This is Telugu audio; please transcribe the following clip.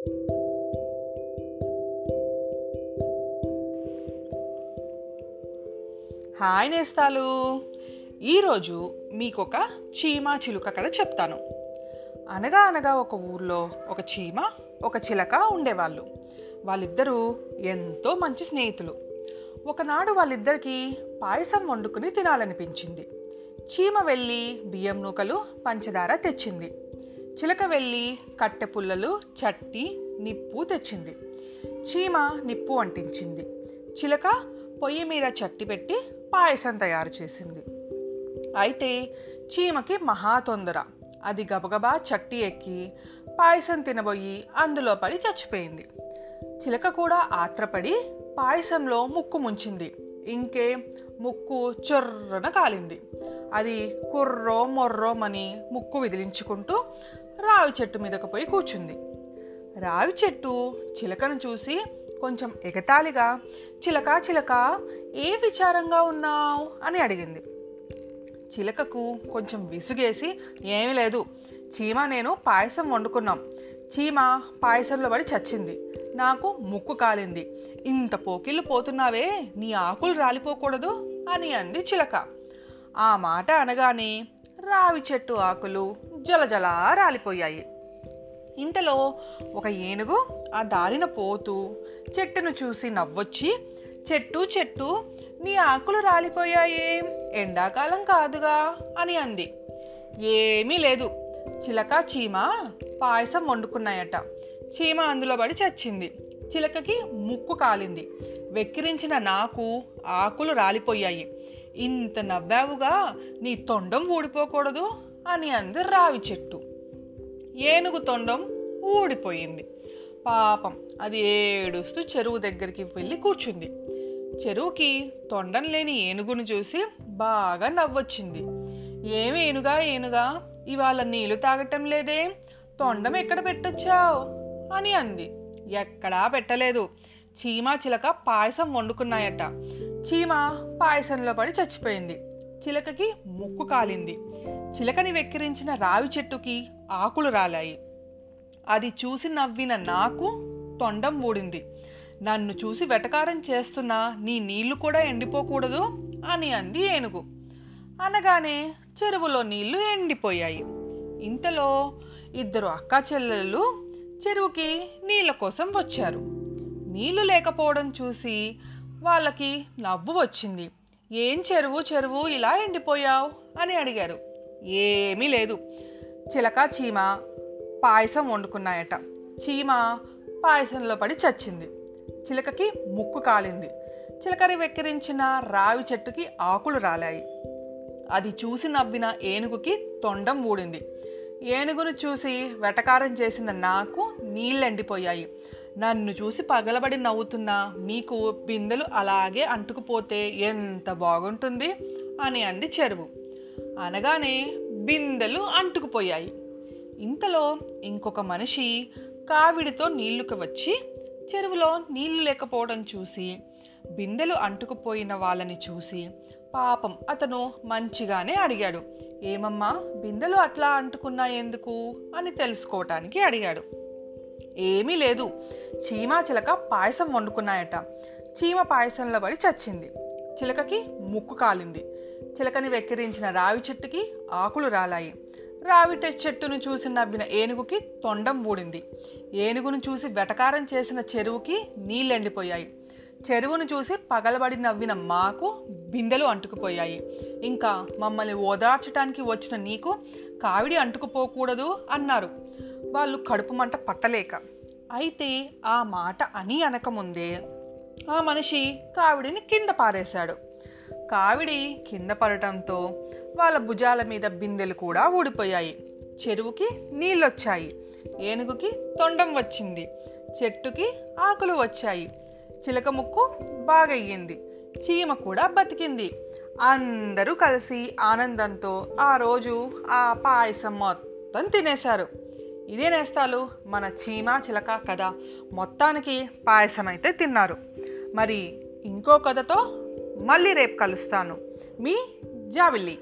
హాయ్ నేస్తాలు. ఈరోజు మీకు ఒక చీమ చిలుక కథ చెప్తాను. అనగా అనగా ఒక ఊర్లో ఒక చీమ ఒక చిలక ఉండేవాళ్ళు. వాళ్ళిద్దరూ ఎంతో మంచి స్నేహితులు. ఒకనాడు వాళ్ళిద్దరికీ పాయసం వండుకుని తినాలనిపించింది. చీమ వెళ్ళి బియ్యం నూకలు పంచదార తెచ్చింది. చిలక వెళ్ళి కట్టె పుల్లలు చట్టి నిప్పు తెచ్చింది. చీమ నిప్పు అంటించింది. చిలక పొయ్యి మీద చట్టి పెట్టి పాయసం తయారు చేసింది. అయితే చీమకి మహా తొందర. అది గబగబా చట్టి ఎక్కి పాయసం తినబోయి అందులో పడి చచ్చిపోయింది. చిలక కూడా ఆత్రపడి పాయసంలో ముక్కు ముంచింది. ఇంకే ముక్కు చొర్రన కాలింది. అది కుర్రో మొర్రోమని ముక్కు విదిలించుకుంటూ రావి చెట్టు మీదకు పోయి కూర్చుంది. రావి చెట్టు చిలకను చూసి కొంచెం ఎగతాళిగా చిలక చిలక ఏ విచారంగా ఉన్నావు? అని అడిగింది. చిలకకు కొంచెం విసుగేసి ఏమీ లేదు చీమ నేను పాయసం వండుకున్నాం. చీమ పాయసంలో పడి చచ్చింది. నాకు ముక్కు కాలింది. ఇంత పోకిళ్ళు పోతున్నావే నీ ఆకులు రాలిపోకూడదు అని అంది చిలక. ఆ మాట అనగానే రావి చెట్టు ఆకులు జలజలా రాలిపోయాయి. ఇంతలో ఒక ఏనుగు ఆ దారిన పోతూ చెట్టును చూసి నవ్వొచ్చి చెట్టు చెట్టు నీ ఆకులు రాలిపోయాయే. ఎండాకాలం కాదుగా అని అంది. ఏమీ లేదు. చిలక చీమ పాయసం వండుకున్నాయట. చీమ అందులో పడి చచ్చింది. చిలకకి ముక్కు కాలింది. వెక్కిరించిన నాకు ఆకులు రాలిపోయాయి. ఇంత నవ్వావుగా నీ తొండం ఊడిపోకూడదు. అని అంది రావి చెట్టు. ఏనుగు తొండం ఊడిపోయింది. పాపం అది ఏడుస్తూ చెరువు దగ్గరికి వెళ్ళి కూర్చుంది. చెరువుకి తొండం లేని ఏనుగును చూసి బాగా నవ్వొచ్చింది. ఏమి ఏనుగా ఏనుగా? ఇవాళ నీళ్ళు తాగటం లేదే? తొండం ఎక్కడ పెట్టొచ్చావు? అని అంది. ఎక్కడా పెట్టలేదు. చీమ చిలక పాయసం వండుకున్నాయట. చీమ పాయసంలో పడి చచ్చిపోయింది. చిలకకి ముక్కు కాలింది. చిలకని వెక్కిరించిన రావి చెట్టుకి ఆకులు రాలాయి. అది చూసి నవ్విన నాకు తొండం ఊడింది. నన్ను చూసి వెటకారం చేస్తున్నా నీ నీళ్ళు కూడా ఎండిపోకూడదు అని అంది ఏనుగు. అనగానే చెరువులో నీళ్ళు ఎండిపోయాయి. ఇంతలో ఇద్దరు అక్కా చెల్లెళ్ళు చెరువుకి నీళ్ళ కోసం వచ్చారు. నీళ్ళు లేకపోవడం చూసి వాళ్ళకి నవ్వు వచ్చింది. ఏం చెరువు చెరువు ఇలా ఎండిపోయావు? అని అడిగారు. ఏమీ లేదు. చిలక చీమ పాయసం వండుకున్నాయట. చీమ పాయసంలో పడి చచ్చింది. చిలకకి ముక్కు కాలింది. చిలకరి వెక్కిరించిన రావి చెట్టుకి ఆకులు రాలాయి. అది చూసి నవ్విన ఏనుగుకి తొండం ఊడింది. ఏనుగును చూసి వెటకారం చేసిన నాకు నీళ్ళెండిపోయాయి. నన్ను చూసి పగలబడి నవ్వుతున్న మీకు బిందెలు అలాగే అంటుకుపోతే ఎంత బాగుంటుంది అని అంది చెరువు. అనగానే బిందెలు అంటుకుపోయాయి. ఇంతలో ఇంకొక మనిషి కావిడితో నీళ్ళుకి వచ్చి చెరువులో నీళ్ళు లేకపోవడం చూసి బిందెలు అంటుకుపోయిన వాళ్ళని చూసి పాపం అతను మంచిగానే అడిగాడు. ఏమమ్మా బిందెలు అట్లా అంటుకున్నా ఎందుకు అని తెలుసుకోవటానికి అడిగాడు. ఏమీ లేదు చీమ చిలక పాయసం వండుకున్నాయట. చీమ పాయసంలో పడి చచ్చింది. చిలకకి ముక్కు కాలింది. చిలకని వెక్కిరించిన రావి చెట్టుకి ఆకులు రాలాయి. రావి చెట్టును చూసి నవ్విన ఏనుగుకి తొండం ఊడింది. ఏనుగును చూసి వెటకారం చేసిన చెరువుకి నీళ్ళెండిపోయాయి. చెరువును చూసి పగలబడి నవ్విన మాకు బిందెలు అంటుకుపోయాయి. ఇంకా మమ్మల్ని ఓదార్చడానికి వచ్చిన నీకు కావిడి అంటుకుపోకూడదు అన్నారు. వాళ్ళు కడుపు మంట పట్టలేక. అయితే ఆ మాట అని అనకముందే ఆ మనిషి కావిడిని కింద పారేశాడు. కావిడి కింద పడటంతో వాళ్ళ భుజాల మీద బిందెలు కూడా ఊడిపోయాయి. చెరువుకి నీళ్ళొచ్చాయి. ఏనుగుకి తొండం వచ్చింది. చెట్టుకి ఆకులు వచ్చాయి. చిలక ముక్కు బాగయ్యింది. చీమ కూడా బతికింది. అందరూ కలిసి ఆనందంతో ఆ రోజు ఆ పాయసం మొత్తం తినేశారు. ఇదే నేస్తాలు మన చీమ చిలక కథ మొత్తానికి పాయసం అయితే తిన్నారు. మరి ఇంకో కథతో మళ్ళీ రేపు కలుస్తాను. మీ జావిల్లి.